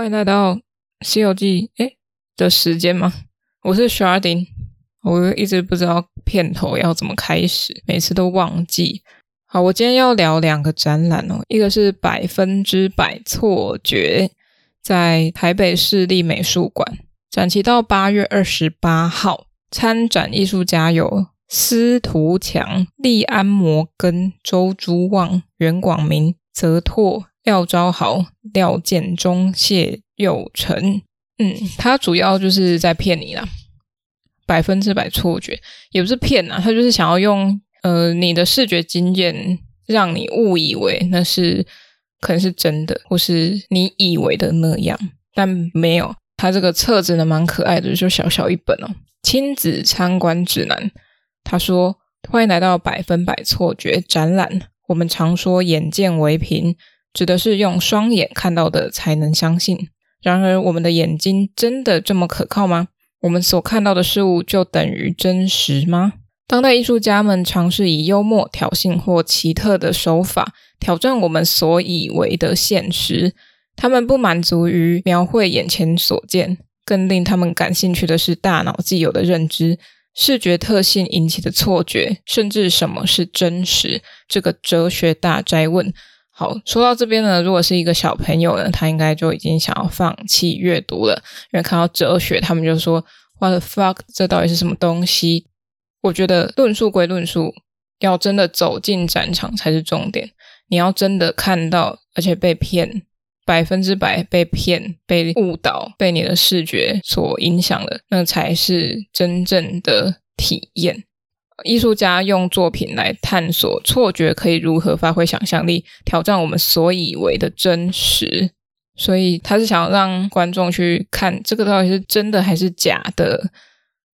欢迎来到《西游记》诶的时间吗？我是 Sharding，我一直不知道片头要怎么开始，每次都忘记。好，我今天要聊两个展览哦，一个是百分之百错觉，在台北市立美术馆，展期到八月二十八号。参展艺术家有司徒强、利安摩根、周朱旺、袁广明、泽拓、廖昭豪、廖建中、谢佑成。嗯，他主要就是在骗你啦，百分之百错觉，也不是骗啊，他就是想要用呃你的视觉经验，让你误以为那是可能是真的，或是你以为的那样，但没有。他这个册子呢，蛮可爱的，就小小一本哦。亲子参观指南，他说：“欢迎来到百分百错觉展览。我们常说眼见为凭，指的是用双眼看到的才能相信。然而，我们的眼睛真的这么可靠吗？我们所看到的事物就等于真实吗？”当代艺术家们尝试以幽默、挑衅或奇特的手法挑战我们所以为的现实。他们不满足于描绘眼前所见。更令他们感兴趣的是大脑既有的认知、视觉特性引起的错觉，甚至什么是真实这个哲学大哉问。好，说到这边呢，如果是一个小朋友呢，他应该就已经想要放弃阅读了，因为看到哲学，他们就说 “What the fuck”，这到底是什么东西？我觉得论述归论述，要真的走进展场才是重点。你要真的看到，而且被骗。百分之百被骗、被误导、被你的视觉所影响了，那才是真正的体验。艺术家用作品来探索错觉可以如何发挥想象力，挑战我们所以为的真实。所以他是想要让观众去看这个到底是真的还是假的，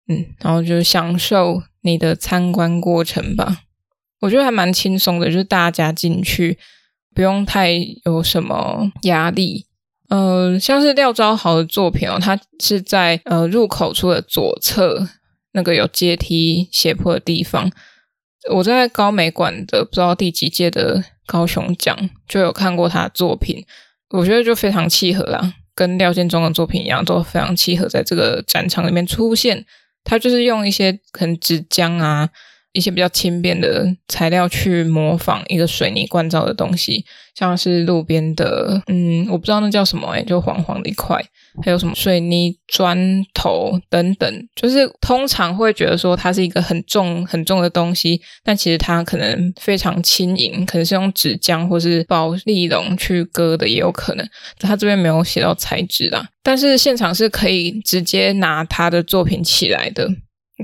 嗯，然后就享受你的参观过程吧。我觉得还蛮轻松的，就是大家进去。不用太有什么压力，呃，像是廖昭豪的作品哦，他是在呃入口处的左侧那个有阶梯斜坡的地方。我在高美馆的不知道第几届的高雄奖就有看过他的作品，我觉得就非常契合啦，跟廖建中的作品一样，都非常契合在这个展场里面出现。他就是用一些可能纸浆啊。一些比较轻便的材料去模仿一个水泥灌造的东西，像是路边的，嗯，我不知道那叫什么诶，就黄黄的一块，还有什么水泥砖头等等，就是通常会觉得说它是一个很重很重的东西，但其实它可能非常轻盈，可能是用纸浆或是保丽龙去割的，也有可能。它这边没有写到材质啦，但是现场是可以直接拿他的作品起来的。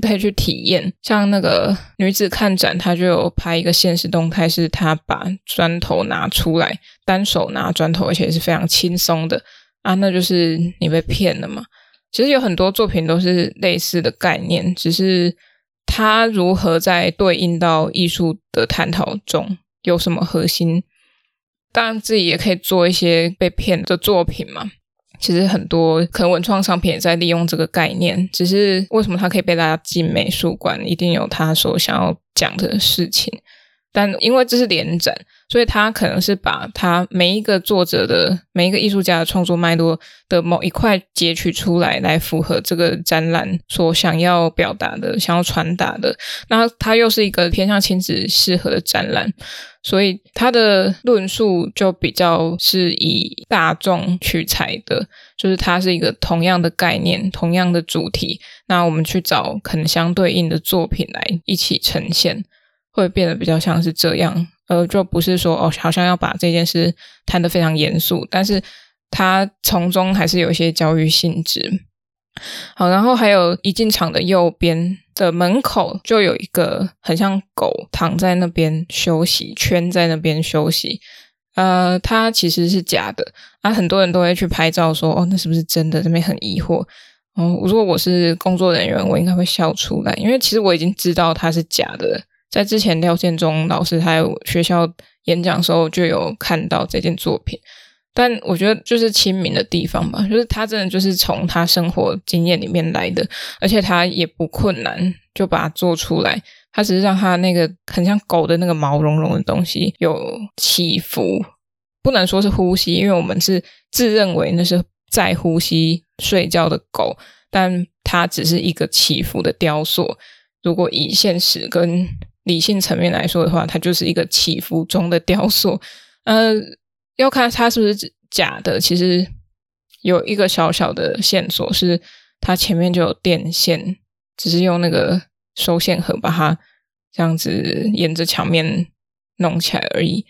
可以去体验，像那个女子看展，她就有拍一个现实动态，是她把砖头拿出来，单手拿砖头，而且是非常轻松的啊，那就是你被骗了嘛。其实有很多作品都是类似的概念，只是它如何在对应到艺术的探讨中有什么核心。当然，自己也可以做一些被骗的作品嘛。其实很多可能文创商品也在利用这个概念，只是为什么它可以被大家进美术馆，一定有他所想要讲的事情。但因为这是连展，所以他可能是把他每一个作者的每一个艺术家的创作脉络的某一块截取出来，来符合这个展览所想要表达的、想要传达的。那它又是一个偏向亲子适合的展览，所以他的论述就比较是以大众取材的，就是它是一个同样的概念、同样的主题。那我们去找可能相对应的作品来一起呈现。会变得比较像是这样，呃，就不是说哦，好像要把这件事谈得非常严肃，但是它从中还是有一些教育性质。好，然后还有一进场的右边的门口就有一个很像狗躺在那边休息，圈在那边休息，呃，它其实是假的啊，很多人都会去拍照说哦，那是不是真的？这边很疑惑。哦，如果我是工作人员，我应该会笑出来，因为其实我已经知道它是假的。在之前，廖建中老师他有学校演讲的时候就有看到这件作品，但我觉得就是亲民的地方吧，就是他真的就是从他生活经验里面来的，而且他也不困难就把它做出来，他只是让他那个很像狗的那个毛茸茸的东西有起伏，不能说是呼吸，因为我们是自认为那是在呼吸、睡觉的狗，但它只是一个起伏的雕塑。如果以现实跟理性层面来说的话，它就是一个起伏中的雕塑。呃，要看它是不是假的。其实有一个小小的线索是，它前面就有电线，只是用那个收线盒把它这样子沿着墙面弄起来而已。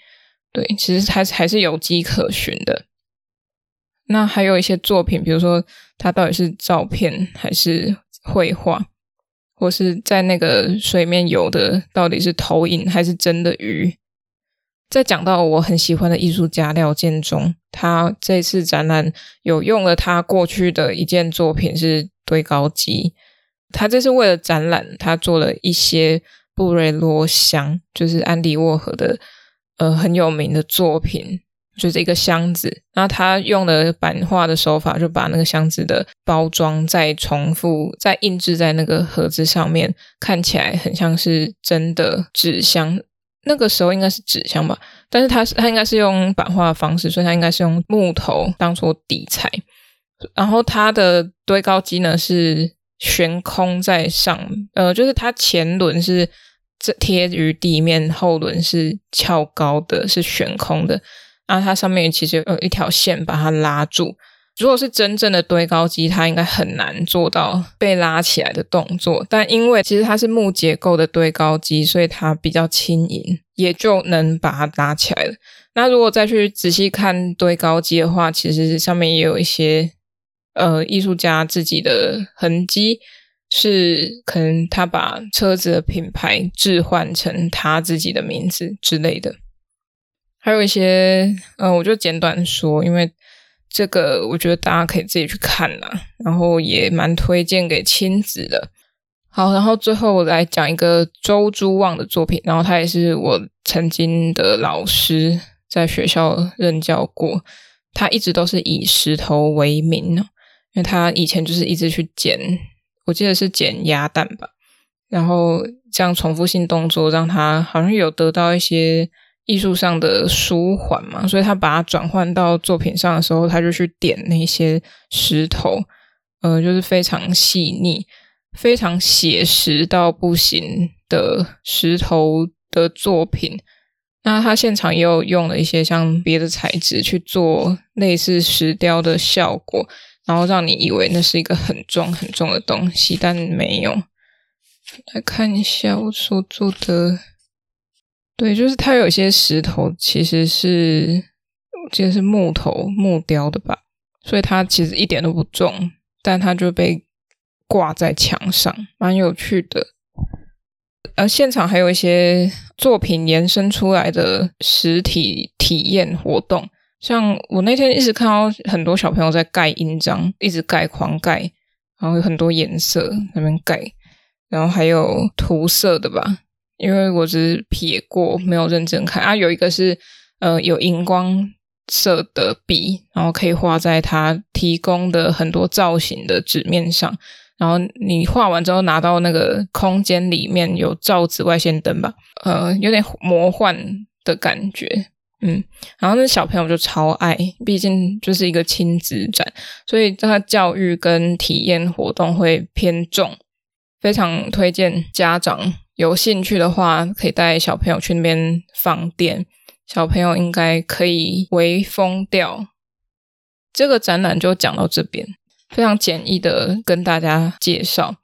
对，其实它还是有迹可循的。那还有一些作品，比如说它到底是照片还是绘画？或是在那个水面游的，到底是投影还是真的鱼？再讲到我很喜欢的艺术家廖建中，他这次展览有用了他过去的一件作品是堆高机。他这次为了展览，他做了一些布瑞罗香，就是安迪沃荷的呃很有名的作品。就是一个箱子，那他用的版画的手法，就把那个箱子的包装再重复、再印制在那个盒子上面，看起来很像是真的纸箱。那个时候应该是纸箱吧，但是他是他应该是用版画的方式，所以他应该是用木头当做底材。然后他的堆高机呢是悬空在上，呃，就是它前轮是这贴于地面，后轮是翘高的，是悬空的。那它上面其实有一条线把它拉住。如果是真正的堆高机，它应该很难做到被拉起来的动作。但因为其实它是木结构的堆高机，所以它比较轻盈，也就能把它拉起来了。那如果再去仔细看堆高机的话，其实上面也有一些呃艺术家自己的痕迹，是可能他把车子的品牌置换成他自己的名字之类的。还有一些，呃，我就简短说，因为这个我觉得大家可以自己去看呐，然后也蛮推荐给亲子的。好，然后最后我来讲一个周朱旺的作品，然后他也是我曾经的老师，在学校任教过。他一直都是以石头为名，因为他以前就是一直去捡，我记得是捡鸭蛋吧，然后这样重复性动作让他好像有得到一些。艺术上的舒缓嘛，所以他把它转换到作品上的时候，他就去点那些石头，呃，就是非常细腻、非常写实到不行的石头的作品。那他现场也有用了一些像别的材质去做类似石雕的效果，然后让你以为那是一个很重很重的东西，但没有。来看一下我所做的。对，就是它有些石头其实是，我记得是木头木雕的吧，所以它其实一点都不重，但它就被挂在墙上，蛮有趣的。而现场还有一些作品延伸出来的实体体验活动，像我那天一直看到很多小朋友在盖印章，一直盖狂盖，然后有很多颜色那边盖，然后还有涂色的吧。因为我只是瞥过，没有认真看啊。有一个是呃有荧光色的笔，然后可以画在它提供的很多造型的纸面上。然后你画完之后拿到那个空间里面有照紫外线灯吧，呃，有点魔幻的感觉。嗯，然后那小朋友就超爱，毕竟就是一个亲子展，所以这个教育跟体验活动会偏重，非常推荐家长。有兴趣的话，可以带小朋友去那边放电，小朋友应该可以微疯掉。这个展览就讲到这边，非常简易的跟大家介绍。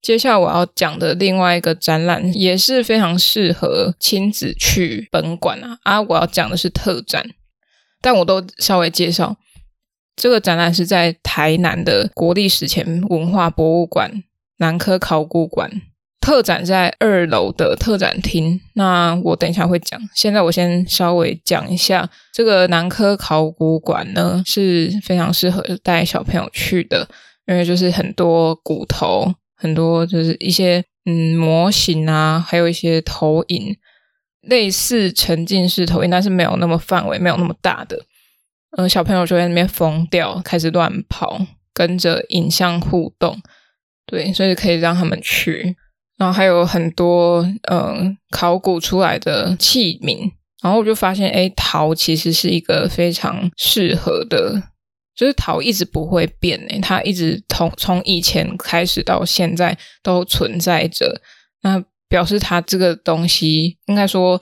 接下来我要讲的另外一个展览也是非常适合亲子去本馆啊啊！我要讲的是特展，但我都稍微介绍。这个展览是在台南的国立史前文化博物馆南科考古馆。特展在二楼的特展厅，那我等一下会讲。现在我先稍微讲一下，这个南科考古馆呢是非常适合带小朋友去的，因为就是很多骨头，很多就是一些嗯模型啊，还有一些投影，类似沉浸式投影，但是没有那么范围，没有那么大的。嗯、小朋友就在那边疯掉，开始乱跑，跟着影像互动，对，所以可以让他们去。然后还有很多嗯考古出来的器皿，然后我就发现，哎，陶其实是一个非常适合的就是陶一直不会变诶，它一直从从以前开始到现在都存在着。那表示它这个东西，应该说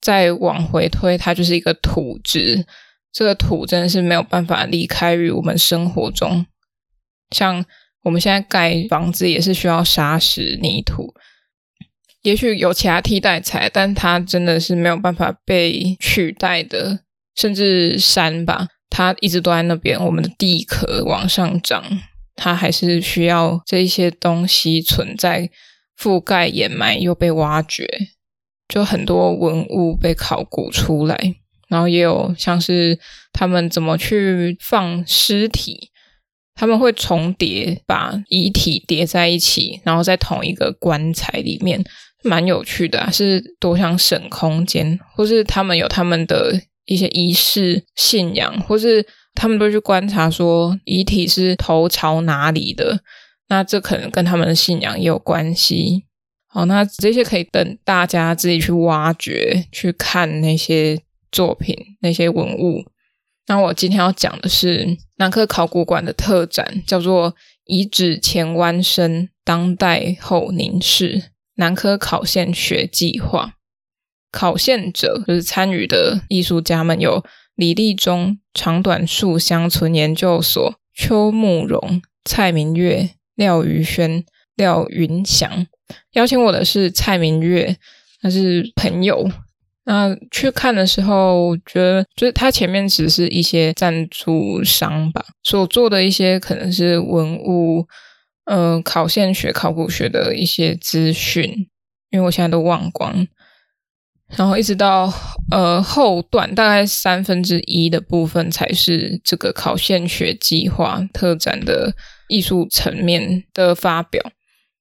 再往回推，它就是一个土质。这个土真的是没有办法离开于我们生活中。像我们现在盖房子也是需要砂石泥土，也许有其他替代材，但它真的是没有办法被取代的。甚至山吧。它一直都在那边，我们的地壳往上涨，它还是需要这些东西存在，覆盖、掩埋又被挖掘，就很多文物被考古出来，然后也有像是他们怎么去放尸体，他们会重叠，把遗体叠在一起，然后在同一个棺材里面，蛮有趣的啊，是多想省空间，或是他们有他们的。一些仪式、信仰，或是他们都去观察说遗体是头朝哪里的，那这可能跟他们的信仰也有关系。好，那这些可以等大家自己去挖掘、去看那些作品、那些文物。那我今天要讲的是南科考古馆的特展，叫做“遗址前弯生，当代后凝视——南科考现学计划”。考现者就是参与的艺术家们，有李立忠、长短树乡村研究所、邱慕容、蔡明月、廖于轩、廖云祥。邀请我的是蔡明月，他是朋友。那去看的时候，觉得就是他前面只是一些赞助商吧，所做的一些可能是文物，呃，考现学、考古学的一些资讯，因为我现在都忘光。然后一直到呃后段，大概三分之一的部分才是这个考现学计划特展的艺术层面的发表，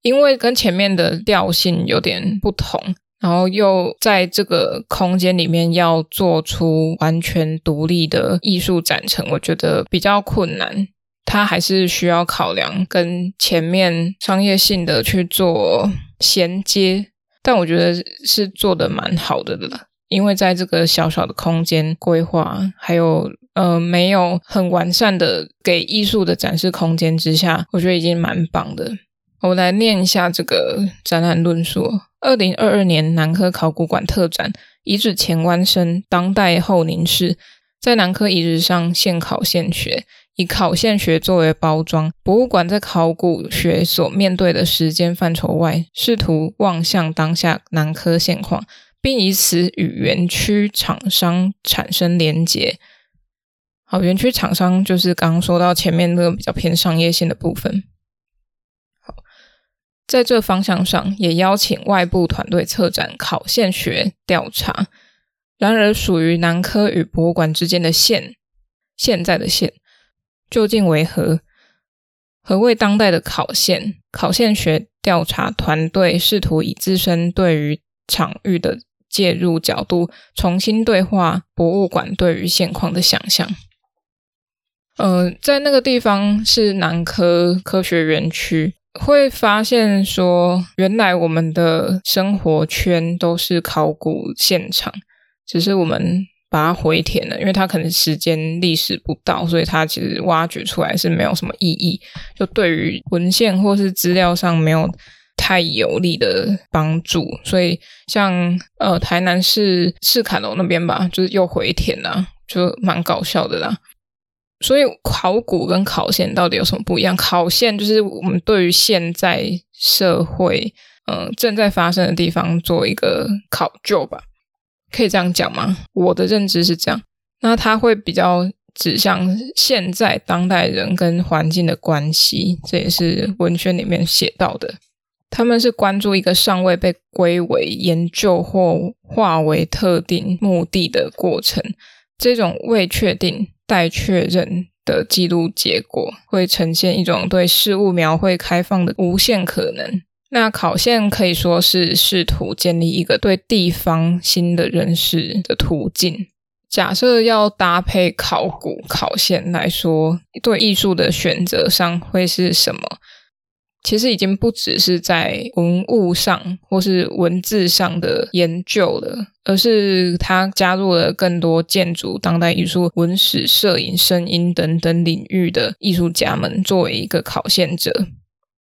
因为跟前面的调性有点不同，然后又在这个空间里面要做出完全独立的艺术展陈，我觉得比较困难，它还是需要考量跟前面商业性的去做衔接。但我觉得是做得蛮好的了，因为在这个小小的空间规划，还有呃没有很完善的给艺术的展示空间之下，我觉得已经蛮棒的。我来念一下这个展览论述：二零二二年南科考古馆特展“遗址前弯生，当代后凝视”，在南科遗址上现考现学。以考现学作为包装，博物馆在考古学所面对的时间范畴外，试图望向当下南科现况，并以此与园区厂商产生连结。好，园区厂商就是刚刚说到前面那个比较偏商业性的部分。好，在这方向上，也邀请外部团队策展考现学调查。然而，属于南科与博物馆之间的线，现在的线。究竟为何？何谓当代的考现？考现学调查团队试图以自身对于场域的介入角度，重新对话博物馆对于现况的想象。呃，在那个地方是南科科学园区，会发现说，原来我们的生活圈都是考古现场，只是我们。把它回填了，因为它可能时间历史不到，所以它其实挖掘出来是没有什么意义，就对于文献或是资料上没有太有力的帮助。所以像呃台南市赤坎楼那边吧，就是又回填了，就蛮搞笑的啦。所以考古跟考现到底有什么不一样？考现就是我们对于现在社会嗯、呃、正在发生的地方做一个考究吧。可以这样讲吗？我的认知是这样。那它会比较指向现在当代人跟环境的关系，这也是文宣里面写到的。他们是关注一个尚未被归为研究或化为特定目的的过程，这种未确定待确认的记录结果，会呈现一种对事物描绘开放的无限可能。那考线可以说是试图建立一个对地方新的认识的途径。假设要搭配考古考线来说，对艺术的选择上会是什么？其实已经不只是在文物上或是文字上的研究了，而是他加入了更多建筑、当代艺术、文史、摄影、声音等等领域的艺术家们作为一个考线者，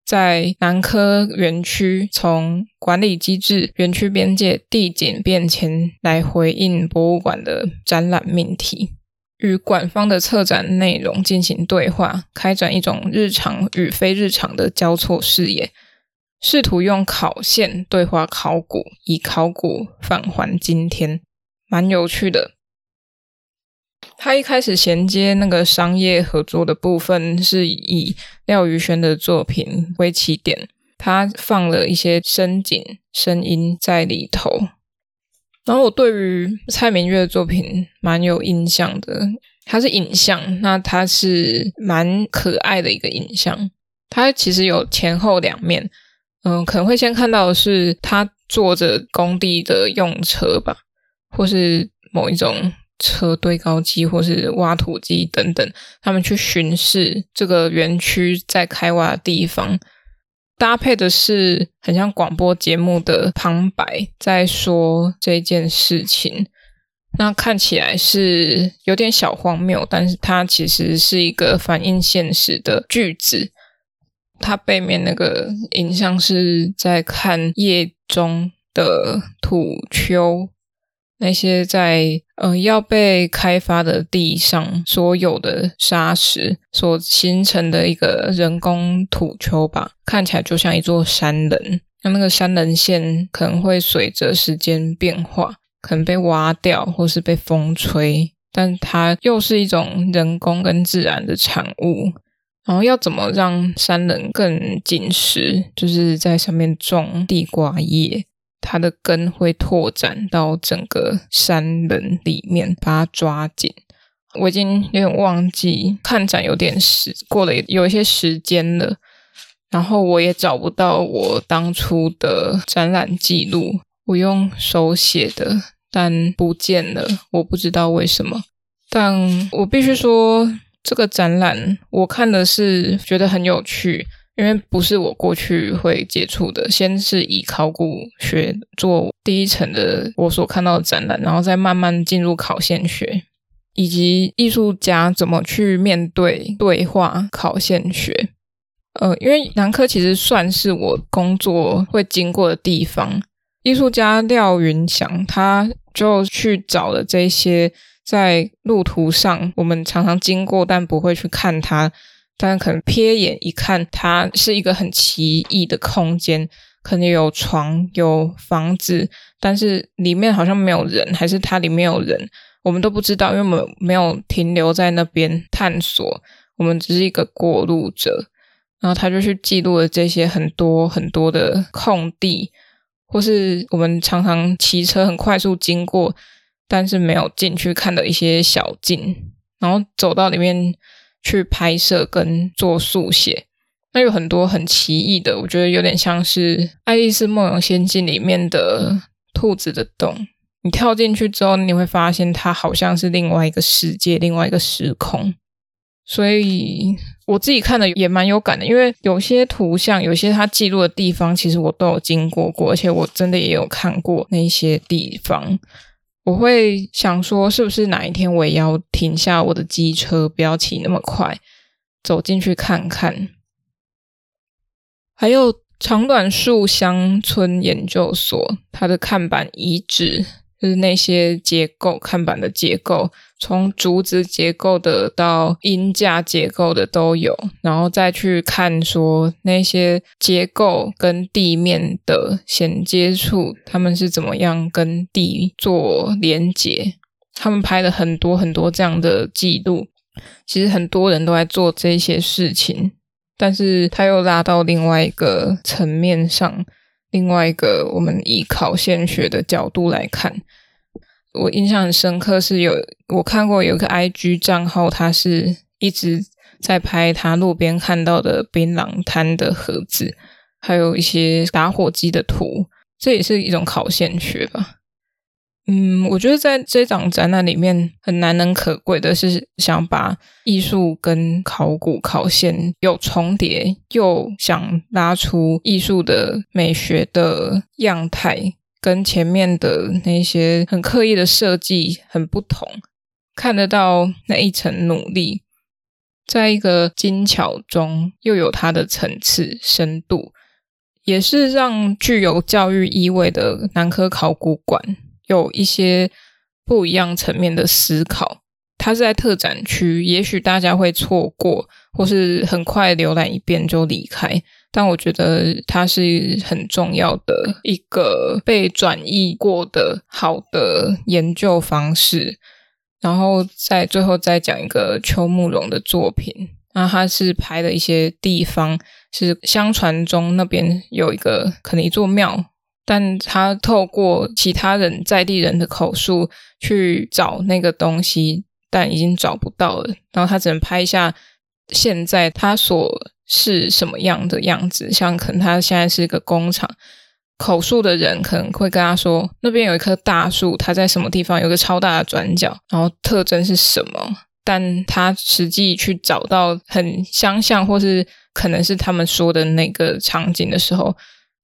在南科园区从管理机制、园区边界、地景变迁来回应博物馆的展览命题。与馆方的策展内容进行对话，开展一种日常与非日常的交错视野，试图用考线对话考古，以考古返还今天，蛮有趣的。他一开始衔接那个商业合作的部分，是以廖宇轩的作品为起点，他放了一些声景、声音在里头。然后我对于蔡明月的作品蛮有印象的，他是影像，那他是蛮可爱的一个影像。他其实有前后两面，嗯，可能会先看到的是他坐着工地的用车吧，或是某一种车堆高机，或是挖土机等等，他们去巡视这个园区在开挖的地方。搭配的是很像广播节目的旁白，在说这件事情。那看起来是有点小荒谬，但是它其实是一个反映现实的句子。它背面那个影像是在看夜中的土丘。那些在呃要被开发的地上所有的沙石所形成的一个人工土丘吧，看起来就像一座山棱。那那个山棱线可能会随着时间变化，可能被挖掉或是被风吹，但它又是一种人工跟自然的产物。然后要怎么让山棱更紧实？就是在上面种地瓜叶。它的根会拓展到整个山棱里面，把它抓紧。我已经有点忘记看展，有点时过了有一些时间了，然后我也找不到我当初的展览记录，我用手写的，但不见了，我不知道为什么。但我必须说，这个展览我看的是觉得很有趣。因为不是我过去会接触的，先是以考古学做第一层的我所看到的展览，然后再慢慢进入考现学，以及艺术家怎么去面对对话考现学。呃，因为南科其实算是我工作会经过的地方，艺术家廖云祥他就去找了这些在路途上我们常常经过但不会去看它。但可能瞥眼一看，它是一个很奇异的空间，可能有床、有房子，但是里面好像没有人，还是它里面有人，我们都不知道，因为我们没有停留在那边探索，我们只是一个过路者。然后他就去记录了这些很多很多的空地，或是我们常常骑车很快速经过，但是没有进去看的一些小径，然后走到里面。去拍摄跟做速写，那有很多很奇异的，我觉得有点像是《爱丽丝梦游仙境》里面的兔子的洞。你跳进去之后，你会发现它好像是另外一个世界，另外一个时空。所以我自己看的也蛮有感的，因为有些图像，有些它记录的地方，其实我都有经过过，而且我真的也有看过那些地方。我会想说，是不是哪一天我也要停下我的机车，不要骑那么快，走进去看看。还有长短树乡村研究所，它的看板遗址。就是那些结构，看板的结构，从竹子结构的到鹰架结构的都有，然后再去看说那些结构跟地面的衔接处，他们是怎么样跟地做连接。他们拍了很多很多这样的记录，其实很多人都在做这些事情，但是他又拉到另外一个层面上。另外一个，我们以考线学的角度来看，我印象很深刻，是有我看过有一个 IG 账号，他是一直在拍他路边看到的槟榔摊的盒子，还有一些打火机的图，这也是一种考线学吧。嗯，我觉得在这场展览里面很难能可贵的是，想把艺术跟考古考现有重叠，又想拉出艺术的美学的样态，跟前面的那些很刻意的设计很不同，看得到那一层努力，在一个精巧中又有它的层次深度，也是让具有教育意味的南科考古馆。有一些不一样层面的思考，它是在特展区，也许大家会错过，或是很快浏览一遍就离开。但我觉得它是很重要的一个被转译过的好的研究方式。然后在最后再讲一个邱慕容的作品，那他是拍的一些地方，是相传中那边有一个可能一座庙。但他透过其他人在地人的口述去找那个东西，但已经找不到了。然后他只能拍一下现在他所是什么样的样子，像可能他现在是一个工厂，口述的人可能会跟他说，那边有一棵大树，它在什么地方有个超大的转角，然后特征是什么？但他实际去找到很相像，或是可能是他们说的那个场景的时候。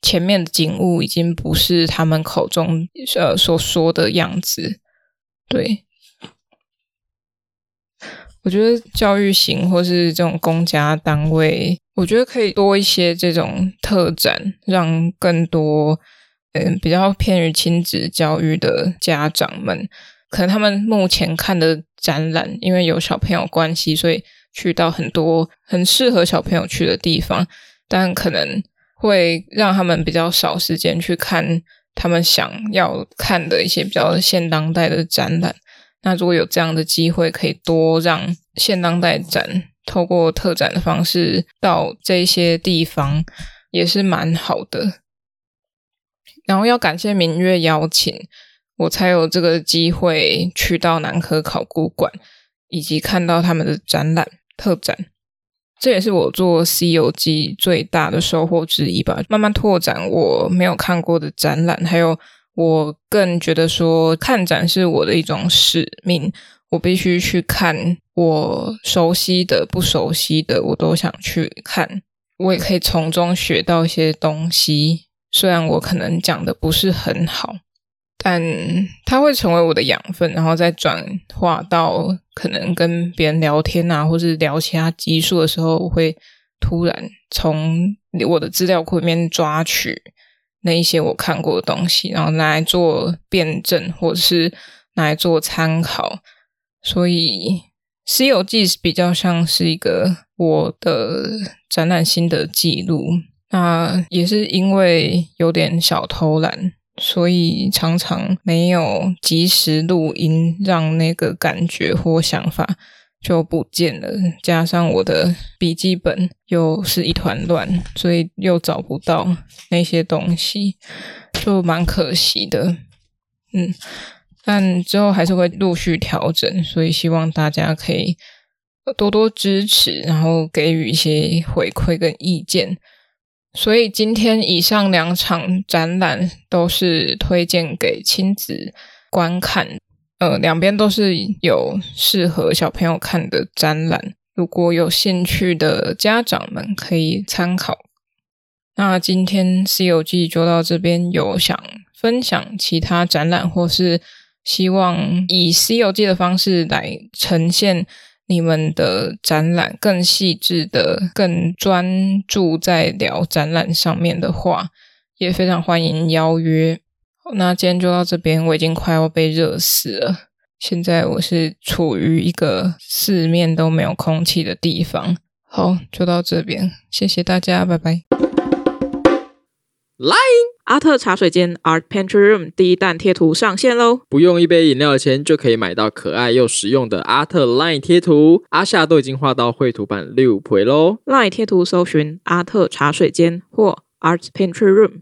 前面的景物已经不是他们口中呃所说的样子，对。我觉得教育型或是这种公家单位，我觉得可以多一些这种特展，让更多嗯、比较偏于亲子教育的家长们，可能他们目前看的展览，因为有小朋友关系，所以去到很多很适合小朋友去的地方，但可能。会让他们比较少时间去看他们想要看的一些比较现当代的展览。那如果有这样的机会，可以多让现当代展透过特展的方式到这些地方，也是蛮好的。然后要感谢明月邀请，我才有这个机会去到南科考古馆，以及看到他们的展览特展。这也是我做《西游记》最大的收获之一吧。慢慢拓展我没有看过的展览，还有我更觉得说，看展是我的一种使命。我必须去看我熟悉的、不熟悉的，我都想去看。我也可以从中学到一些东西，虽然我可能讲的不是很好。但它会成为我的养分，然后再转化到可能跟别人聊天啊，或是聊其他集数的时候，我会突然从我的资料库里面抓取那一些我看过的东西，然后拿来做辩证，或者是拿来做参考。所以《西游记》比较像是一个我的展览心得记录，那也是因为有点小偷懒。所以常常没有及时录音，让那个感觉或想法就不见了。加上我的笔记本又是一团乱，所以又找不到那些东西，就蛮可惜的。嗯，但之后还是会陆续调整，所以希望大家可以多多支持，然后给予一些回馈跟意见。所以今天以上两场展览都是推荐给亲子观看，呃，两边都是有适合小朋友看的展览，如果有兴趣的家长们可以参考。那今天《C 游记》就到这边，有想分享其他展览，或是希望以《C 游记》的方式来呈现。你们的展览更细致的、更专注在聊展览上面的话，也非常欢迎邀约。好，那今天就到这边，我已经快要被热死了。现在我是处于一个四面都没有空气的地方。好，就到这边，谢谢大家，拜拜。来。阿特茶水间 Art Pantry Room 第一弹贴图上线喽！不用一杯饮料的钱就可以买到可爱又实用的阿特 LINE 贴图，阿夏都已经画到绘图版六回喽！LINE 贴图搜寻阿特茶水间或 Art Pantry Room。